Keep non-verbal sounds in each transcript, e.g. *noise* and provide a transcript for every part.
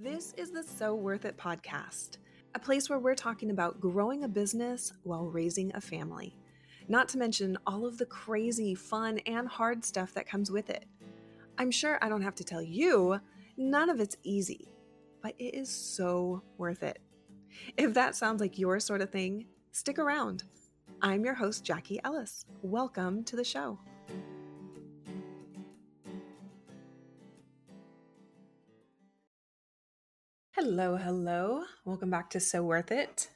This is the So Worth It podcast, a place where we're talking about growing a business while raising a family, not to mention all of the crazy, fun, and hard stuff that comes with it. I'm sure I don't have to tell you, none of it's easy, but it is so worth it. If that sounds like your sort of thing, stick around. I'm your host, Jackie Ellis. Welcome to the show. Hello, hello. Welcome back to So Worth It.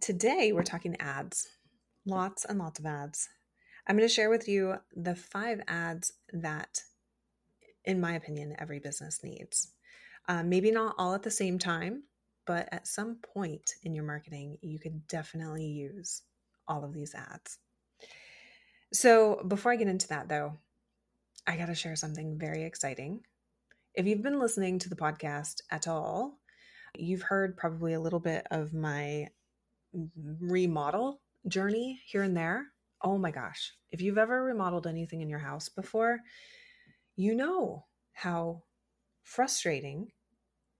Today we're talking ads. Lots and lots of ads. I'm going to share with you the five ads that, in my opinion, every business needs. Uh, maybe not all at the same time, but at some point in your marketing, you could definitely use all of these ads. So, before I get into that, though, I got to share something very exciting if you've been listening to the podcast at all, you've heard probably a little bit of my remodel journey here and there. Oh my gosh. If you've ever remodeled anything in your house before, you know how frustrating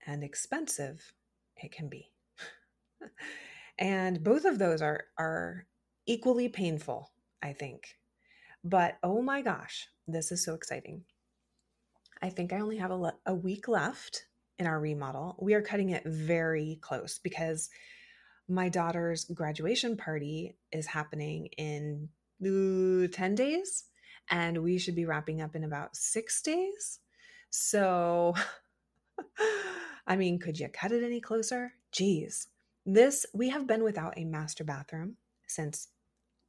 and expensive it can be. *laughs* and both of those are are equally painful, I think. But oh my gosh, this is so exciting. I think I only have a, le- a week left in our remodel. We are cutting it very close because my daughter's graduation party is happening in ooh, 10 days and we should be wrapping up in about six days. So, *laughs* I mean, could you cut it any closer? Geez. This, we have been without a master bathroom since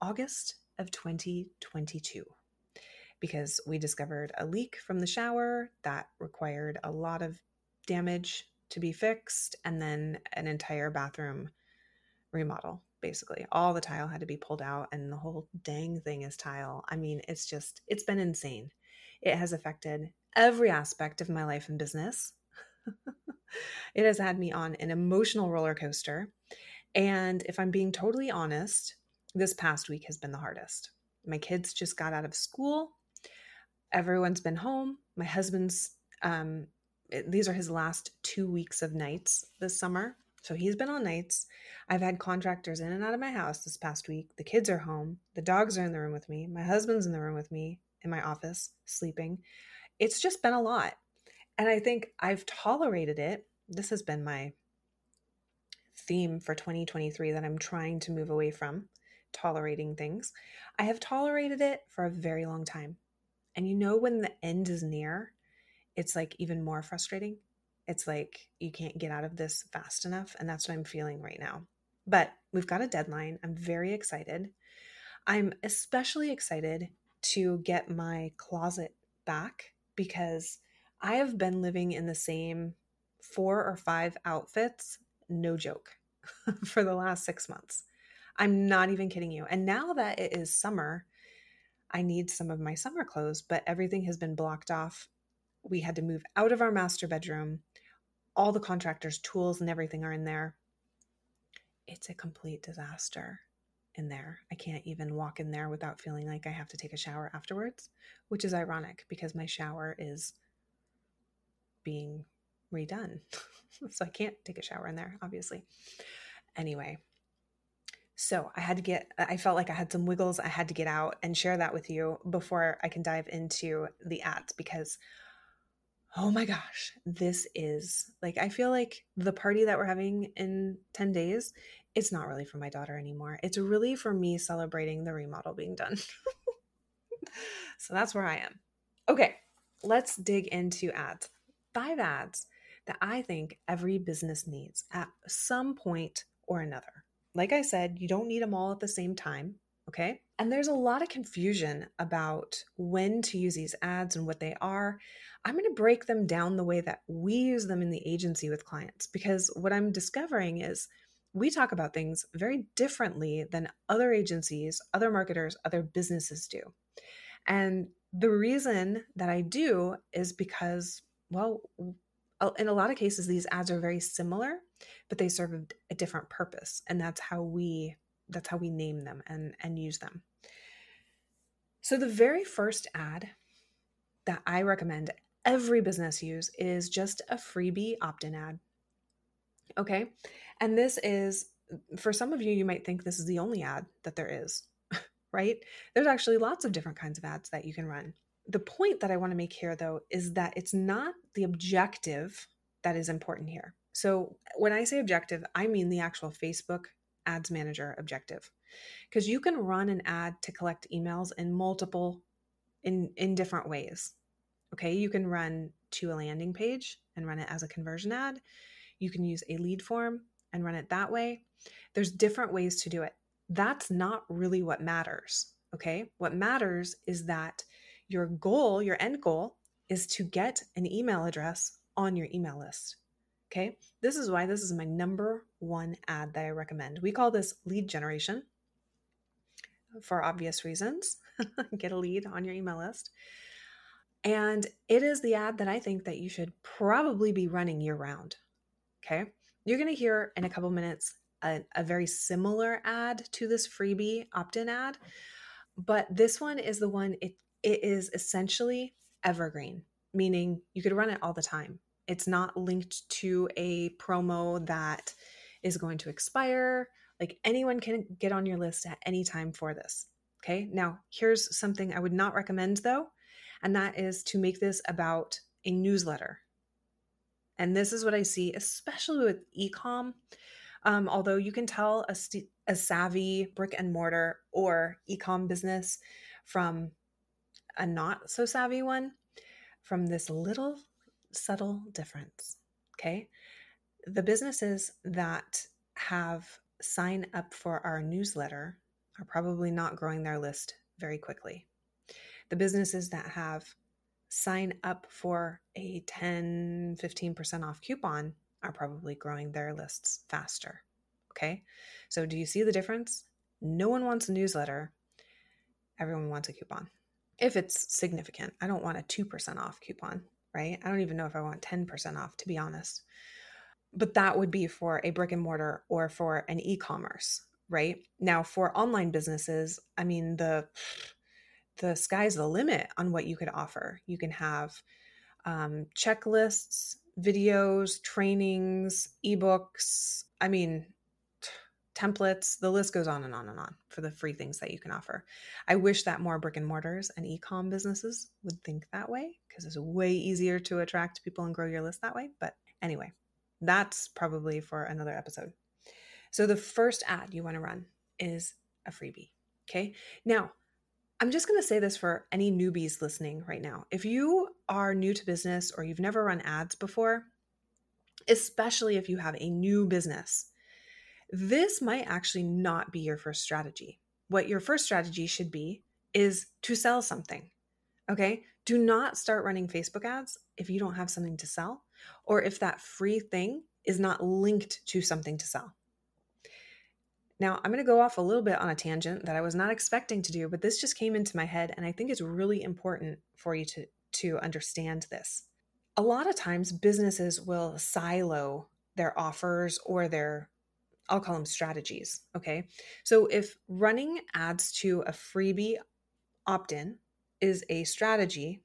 August of 2022 because we discovered a leak from the shower that required a lot of damage to be fixed and then an entire bathroom remodel basically. All the tile had to be pulled out and the whole dang thing is tile. I mean it's just it's been insane. It has affected every aspect of my life and business. *laughs* It has had me on an emotional roller coaster. And if i'm being totally honest this past week has been the hardest. My kids just got out of school everyone's been home. My husband's, um, these are his last two weeks of nights this summer. So he's been on nights. I've had contractors in and out of my house this past week. The kids are home. The dogs are in the room with me. My husband's in the room with me in my office sleeping. It's just been a lot. And I think I've tolerated it. This has been my theme for 2023 that I'm trying to move away from tolerating things. I have tolerated it for a very long time. And you know, when the end is near, it's like even more frustrating. It's like you can't get out of this fast enough. And that's what I'm feeling right now. But we've got a deadline. I'm very excited. I'm especially excited to get my closet back because I have been living in the same four or five outfits, no joke, *laughs* for the last six months. I'm not even kidding you. And now that it is summer, I need some of my summer clothes, but everything has been blocked off. We had to move out of our master bedroom. All the contractors' tools and everything are in there. It's a complete disaster in there. I can't even walk in there without feeling like I have to take a shower afterwards, which is ironic because my shower is being redone. *laughs* so I can't take a shower in there, obviously. Anyway, so I had to get, I felt like I had some wiggles I had to get out and share that with you before I can dive into the ads because, oh my gosh, this is like, I feel like the party that we're having in 10 days, it's not really for my daughter anymore. It's really for me celebrating the remodel being done. *laughs* so that's where I am. Okay, let's dig into ads. Five ads that I think every business needs at some point or another. Like I said, you don't need them all at the same time. Okay. And there's a lot of confusion about when to use these ads and what they are. I'm going to break them down the way that we use them in the agency with clients because what I'm discovering is we talk about things very differently than other agencies, other marketers, other businesses do. And the reason that I do is because, well, uh, in a lot of cases, these ads are very similar but they serve a different purpose and that's how we that's how we name them and and use them so the very first ad that i recommend every business use is just a freebie opt in ad. Okay. And this is, for some of you, you might think this is the only ad that there is, *laughs* right? There's actually lots of different kinds of ads that you can run. The point that I want to make here, though, is that it's not the objective that is important here. So when I say objective, I mean the actual Facebook Ads Manager objective. Because you can run an ad to collect emails in multiple in in different ways. Okay, you can run to a landing page and run it as a conversion ad. You can use a lead form and run it that way. There's different ways to do it. That's not really what matters. Okay, what matters is that your goal, your end goal, is to get an email address on your email list. Okay, this is why this is my number one ad that I recommend. We call this lead generation for obvious reasons. *laughs* get a lead on your email list. And it is the ad that I think that you should probably be running year round. Okay. You're going to hear in a couple minutes a, a, very similar ad to this freebie opt in ad. But this one is the one, it, it is essentially evergreen, meaning you could run it all the time. It's not linked to a promo that is going to expire. Like anyone can get on your list at any time for this. Okay. Now, here's something I would not recommend though and that is to make this about a newsletter. And this is what I see, especially with ecom. Um, although you can tell a, st- a savvy brick and mortar or ecom business from a not so savvy one from this little subtle difference. Okay. The businesses that have sign up for our newsletter are probably not growing their list very quickly. The businesses that have sign up for a 10 15% off coupon are probably growing their lists faster okay? So do you see the difference? No one wants a newsletter. Everyone wants a coupon. If it's significant i don't want a 2% off coupon right i don't even know if i want 10% off to be honest but that would be for a brick and mortar or for an e-commerce right now for online businesses i mean the the sky's the limit on what you could offer. You can have um, checklists, videos, trainings, ebooks. I mean, templates. The list goes on and on and on for the free things that you can offer. I wish that more brick and mortars and e-com businesses would think that way because it's way easier to attract people and grow your list that way. But anyway, that's probably for another episode. So the first ad you want to run is a freebie. Okay. Now, I'm just going to say this for any newbies listening right now. If you are new to business or you've never run ads before, especially if you have a new business, this might actually not be your first strategy. What your first strategy should be is to sell something. Okay. Do not start running Facebook ads if you don't have something to sell or if that free thing is not linked to something to sell. Now, I'm going to go off a little bit on a tangent that I was not expecting to do, but this just came into my head and I think it's really important for you to to understand this. A lot of times businesses will silo their offers or their I'll call them strategies, okay? So if running ads to a freebie opt-in is a strategy,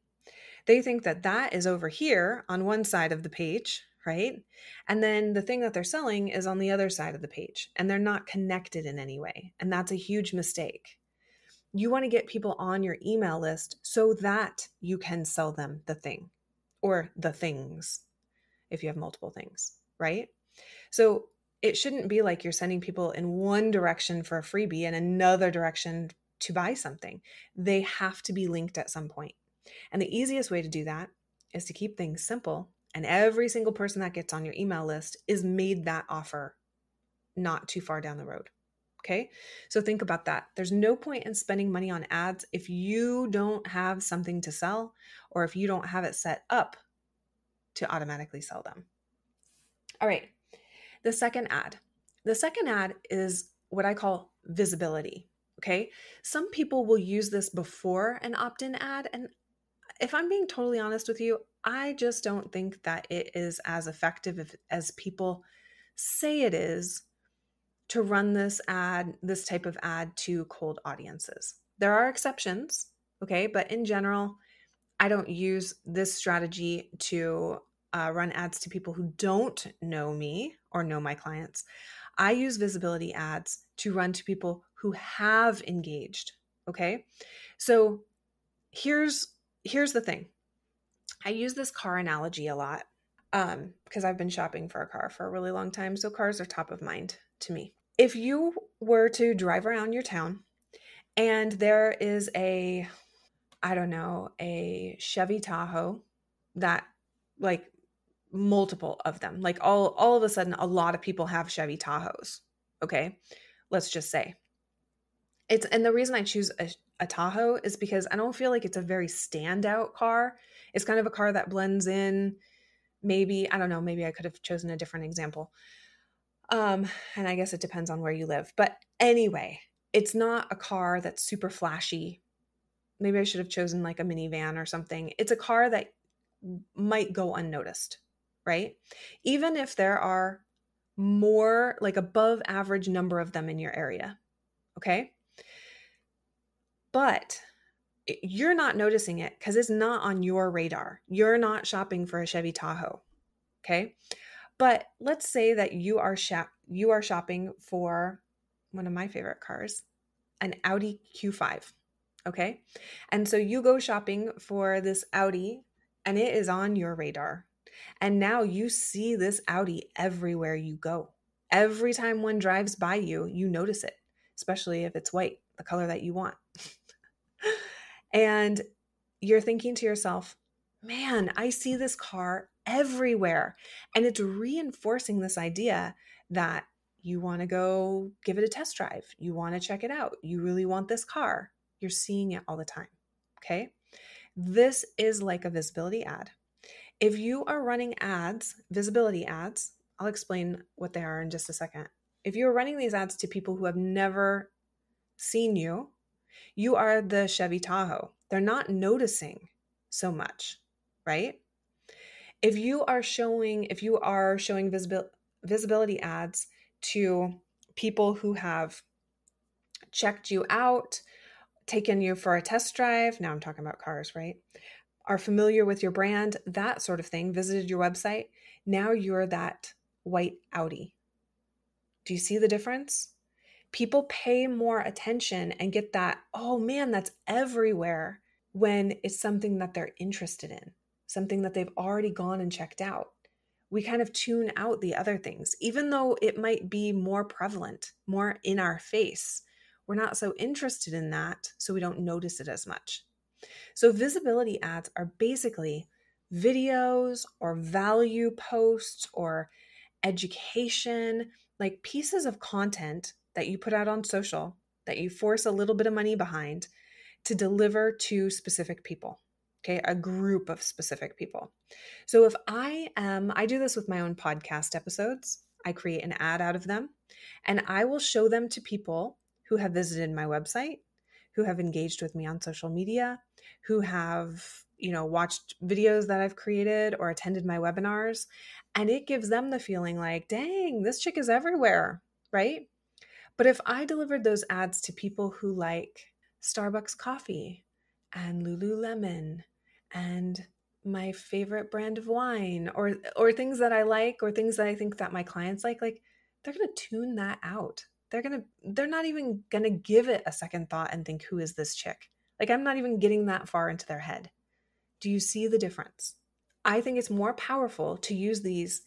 they think that that is over here on one side of the page right? And then the thing that they're selling is on the other side of the page and they're not connected in any way. And that's a huge mistake. You want to get people on your email list so that you can sell them the thing or the things if you have multiple things, right? So it shouldn't be like you're sending people in one direction for a freebie and another direction to buy something. They have to be linked at some point. And the easiest way to do that is to keep things simple and every single person that gets on your email list is made that offer not too far down the road. Okay. So think about that. There's no point in spending money on ads if you don't have something to sell or if you don't have it set up to automatically sell them. All right. The second ad. The second ad is what I call visibility. Okay. Some people will use this before an opt in ad. And if I'm being totally honest with you, I just don't think that it is as effective as people say it is to run this ad, this type of ad to cold audiences. There are exceptions, okay, but in general, I don't use this strategy to uh, run ads to people who don't know me or know my clients. I use visibility ads to run to people who have engaged. Okay. So here's here's the thing. I use this car analogy a lot um, because I've been shopping for a car for a really long time. So cars are top of mind to me. If you were to drive around your town and there is a, I don't know, a Chevy Tahoe that like multiple of them, like all all of a sudden a lot of people have Chevy Tahoes. Okay. Let's just say. It's and the reason I choose a, a Tahoe is because I don't feel like it's a very standout car. It's kind of a car that blends in. Maybe, I don't know, maybe I could have chosen a different example. Um, and I guess it depends on where you live. But anyway, it's not a car that's super flashy. Maybe I should have chosen like a minivan or something. It's a car that might go unnoticed, right? Even if there are more, like above average number of them in your area. Okay. But you're not noticing it because it's not on your radar. You're not shopping for a Chevy Tahoe. Okay. But let's say that you are shop you are shopping for one of my favorite cars, an Audi Q5. Okay. And so you go shopping for this Audi and it is on your radar. And now you see this Audi everywhere you go. Every time one drives by you, you notice it, especially if it's white, the color that you want. *laughs* and you're thinking to yourself, man, I see this car everywhere. And it's reinforcing this idea that you want to go give it a test drive. You want to check it out. You really want this car. You're seeing it all the time. Okay. This is like a visibility ad. If you are running ads, visibility ads, I'll explain what they are in just a second. If you're running these ads to people who have never seen you, you are the Chevy Tahoe. They're not noticing so much, right? If you are showing if you are showing visibil- visibility ads to people who have checked you out, taken you for a test drive, now I'm talking about cars, right? Are familiar with your brand, that sort of thing, visited your website, now you're that white Audi. Do you see the difference? people pay more attention and get that, oh man, that's everywhere when it's something that they're interested in, something that they've already gone and checked out. We kind of tune out the other things, even though it might be more prevalent, more in our face. We're not so interested in that, so we don't notice it as much. So, visibility ads are basically videos or value posts or education, like pieces of content that you put out on social that you force a little bit of money behind to deliver to specific people okay? A group of specific people. So if i am i do this with my own podcast episodes. I create an ad out of them and i will show them to people who have visited my website who have engaged with me on social media who have you know watched videos that i've created or attended my webinars and it gives them the feeling like dang this chick is everywhere right but if I delivered those ads to people who like Starbucks coffee and Lululemon and my favorite brand of wine or or things that I like or things that I think that my clients like like they're going to tune that out. They're to they're not even to give it a second thought and think who is this chick? Like I'm not even getting that far into their head. Do you see the difference? I think it's more powerful to use these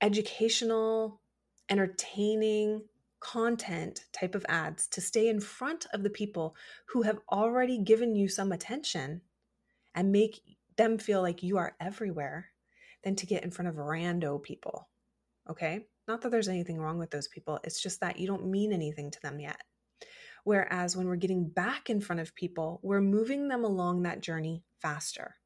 educational, entertaining, content type of ads to stay in front of the people who have already given you some attention and make them feel like you are everywhere than to get in front of rando people. Okay? Not that there's anything wrong with those people, it's just that you don't mean anything to them yet. Whereas when we're getting back in front of people, we're moving them along that journey faster.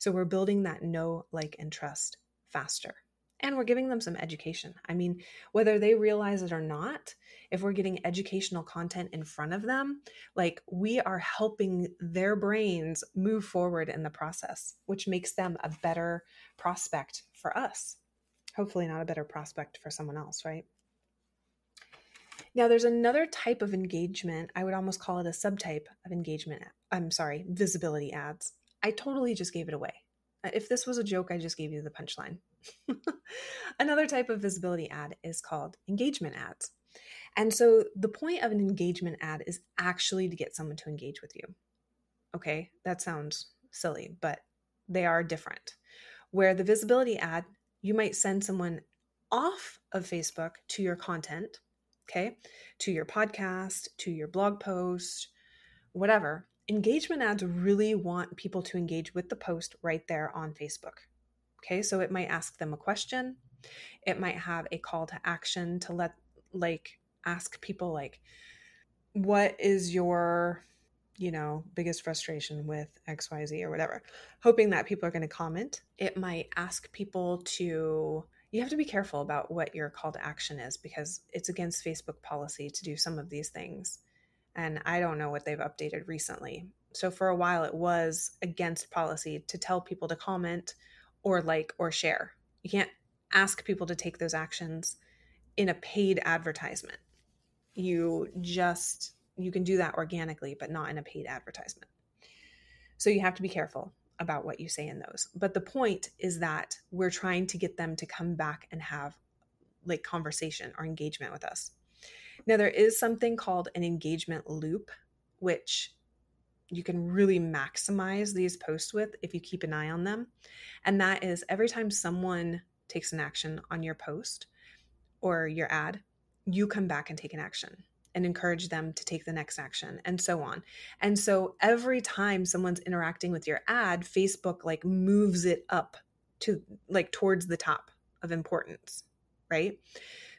So we're building that know, like, and trust faster and we're giving them some education. I mean, whether they realize it or not, if we're getting educational content in front of them, like we are helping their brains move forward in the process, which makes them a better prospect for us. Hopefully, not a better prospect for someone else, right? Now, there's another type of engagement. I would almost call it a subtype of engagement. I'm sorry, visibility ads. I totally just gave it away. Uh, if this was a joke, I just gave you the punchline. *laughs* Another type of visibility ad is called engagement ads. And so the point of an engagement ad is actually to get someone to engage with you. Okay, that sounds silly, but they are different. Where the visibility ad, you might send someone off of Facebook to your content, okay, to your podcast, to your blog post, whatever. Engagement ads really want people to engage with the post right there on Facebook. Okay, so it might ask them a question, it might have a call to action to let, like, ask people, like, what is your you know, biggest frustration with XYZ or whatever, hoping that people are going to comment. It might ask people to, you have to be careful about what your call to action is because it's against Facebook policy to do some of these things. And I don't know what they've updated recently. So for a while, it was against policy to tell people to comment or like or share. You can't ask people to take those actions in a paid advertisement. You just you can do that organically, but not in a paid advertisement. So you have to be careful about what you say in those. But the point is that we're trying to get them to come back and have like conversation or engagement with us. Now, there is something called an engagement loop, which you can really maximize these posts with if you keep an eye on them. And that is every time someone takes an action on your post or your ad, you come back and take an action and encourage them to take the next action and so on. And so every time someone's interacting with your ad, Facebook like moves it up to like towards the top of importance, right?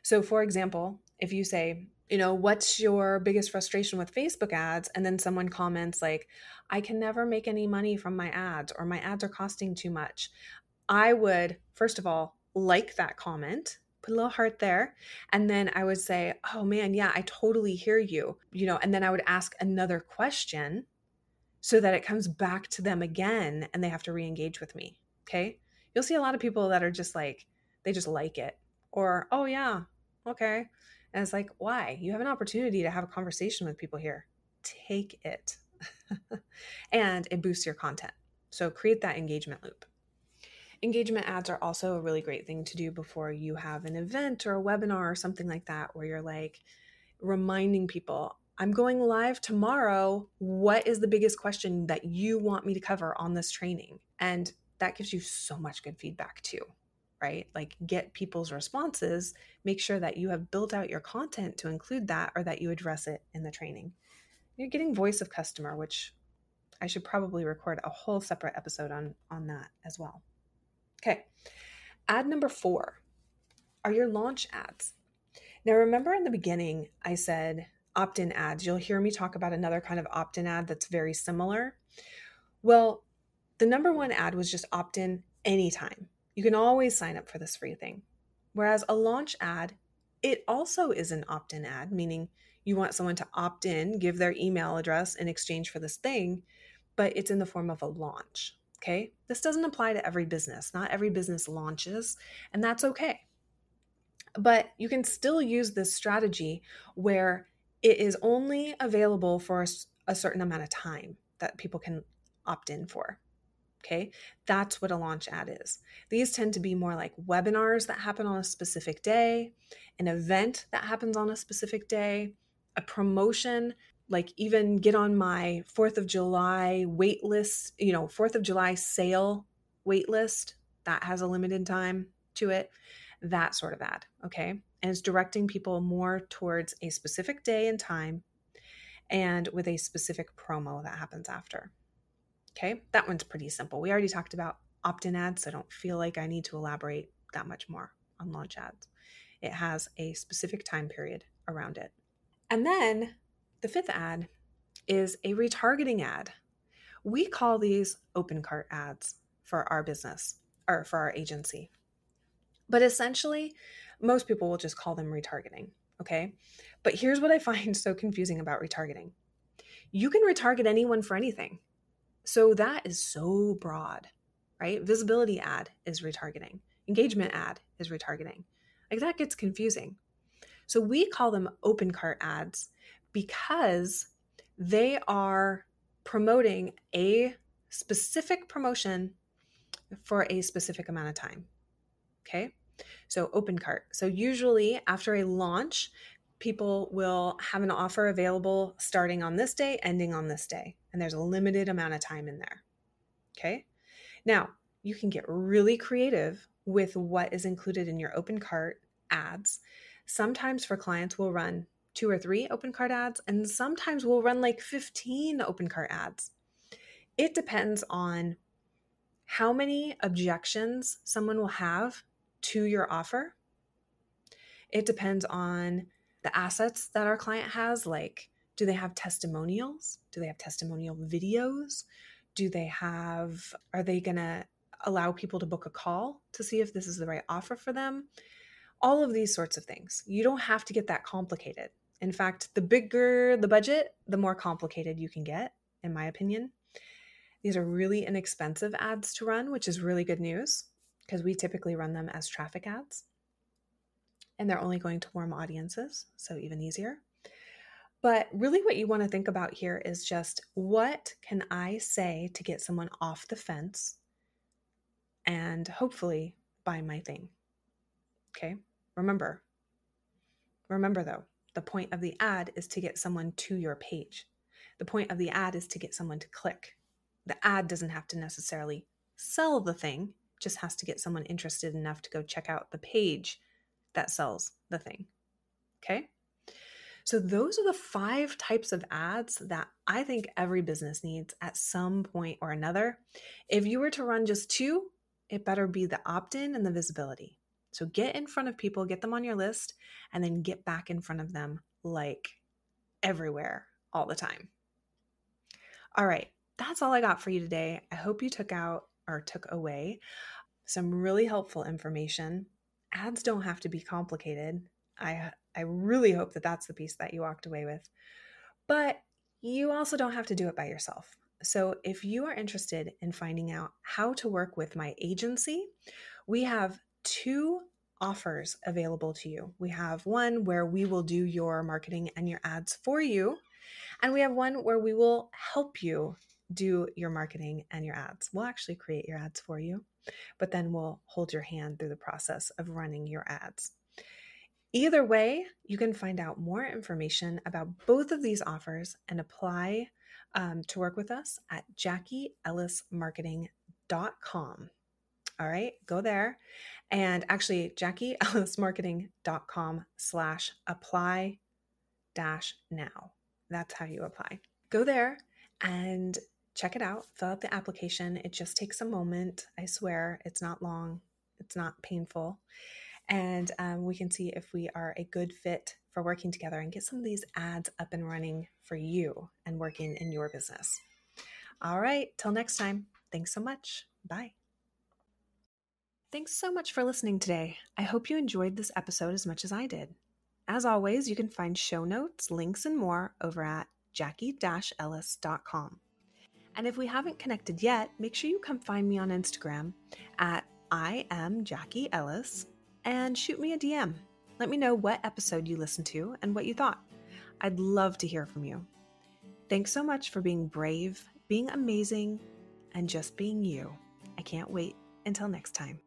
So for example, if you say, you know, what's your biggest frustration with Facebook ads? And then someone comments like, I can never make any money from my ads or my ads are costing too much. I would, first of all, like that comment put a little heart there. And then I would say, oh man, yeah, I totally hear you. You know, and then I would ask another question so that it comes back to them again and they have to re engage with me. Okay. You'll see a lot of people that are just like, they just like it or, oh yeah, okay. And it's like, why? You have an opportunity to have a conversation with people here. Take it. *laughs* and it boosts your content. So create that engagement loop. Engagement ads are also a really great thing to do before you have an event or a webinar or something like that, where you're like reminding people, I'm going live tomorrow. What is the biggest question that you want me to cover on this training? And that gives you so much good feedback too, right? Like get people's responses, make sure that you have built out your content to include that or that you address it in the training. You're getting voice of customer, which I should probably record a whole separate episode on on that as well. Okay. Ad number four are your launch ads. Now, remember in the beginning, I said opt in ads. You'll hear me talk about another kind of opt in ad that's very similar. Well, the number one ad was just opt in anytime. You can always sign up for this free thing. Whereas a launch ad, it also is an opt in ad, meaning you want someone to opt in, give their email address in exchange for this thing, but it's in the form of a launch. Okay. This doesn't apply to every business. Not every business launches, and that's okay. But you can still use this strategy where it is only available for a certain amount of time that people can opt in for. Okay, that's what a launch ad is. These tend to be more like webinars that happen on a specific day, an event that happens on a specific day, a promotion like even get on my 4th of July wait list, you know, 4th of July sale wait list that has a limited time to it, that sort of ad, okay? And it's directing people more towards a specific day and time and with a specific promo that happens after. Okay? That one's pretty simple. We already talked about opt-in ads, so I don't feel like I need to elaborate that much more on launch ads. It has a specific time period around it. And then the fifth ad is a retargeting ad. We call these open cart ads for our business or for our agency. But essentially, most people will just call them retargeting. Okay. But here's what I *laughs* find so confusing about retargeting you can retarget anyone for anything. So that is so broad, right? Visibility ad is retargeting, engagement ad is retargeting. Like that gets confusing. So we call them open cart ads because they are promoting a specific promotion for a specific amount of time. Okay. So, open cart. So, usually after a launch, people will have an offer available starting on this day, ending on this day. And there's a limited amount of time in there. Okay. Now, you can get really creative with what is included in your open cart ads. Sometimes for clients, we'll run two or three open cart ads, and sometimes we'll run like 15 open cart ads. It depends on how many objections someone will have to your offer. It depends on the assets that our client has, like do they have testimonials? Do they have testimonial videos? Do they have, are they going to allow people to book a call to see if this is the right offer for them? All of these sorts of things. You don't have to get that complicated. In fact, the bigger the budget, the more complicated you can get, in my opinion. These are really inexpensive ads to run, which is really good news because we typically run them as traffic ads. And they're only going to warm audiences, so even easier. But really, what you want to think about here is just what can I say to get someone off the fence and hopefully buy my thing? Okay, remember. Remember though, the point of the ad is to get someone to your page. The point of the ad is to get someone to click. The ad doesn't have to necessarily sell the thing, just has to get someone interested enough to go check out the page that sells the thing. Okay? So, those are the five types of ads that I think every business needs at some point or another. If you were to run just two, it better be the opt in and the visibility. So, get in front of people, get them on your list, and then get back in front of them like everywhere all the time. All right, that's all I got for you today. I hope you took out or took away some really helpful information. Ads don't have to be complicated. I I really hope that that's the piece that you walked away with. But you also don't have to do it by yourself. So if you are interested in finding out how to work with my agency, we have two offers available to you. We have one where we will do your marketing and your ads for you, and we have one where we will help you do your marketing and your ads. We'll actually create your ads for you, but then we'll hold your hand through the process of running your ads. Either way, you can find out more information about both of these offers and apply um, to work with us at jackieellismarketing.com. All right, go there. And actually, jackieellismarketing.com slash apply dash now. That's how you apply. Go there and check it out, fill out the application. It just takes a moment. I swear it's not long, it's not painful. And um, we can see if we are a good fit for working together and get some of these ads up and running for you and working in your business. All right, till next time. Thanks so much. Bye. Thanks so much for listening today. I hope you enjoyed this episode as much as I did. As always, you can find show notes, links, and more over at jackie ellis.com. And if we haven't connected yet, make sure you come find me on Instagram at I am Jackie Ellis and shoot me a DM. Let me know what episode you listened to and what you thought. I'd love to hear from you. Thanks so much for being brave, being amazing, and just being you. I can't wait until next time.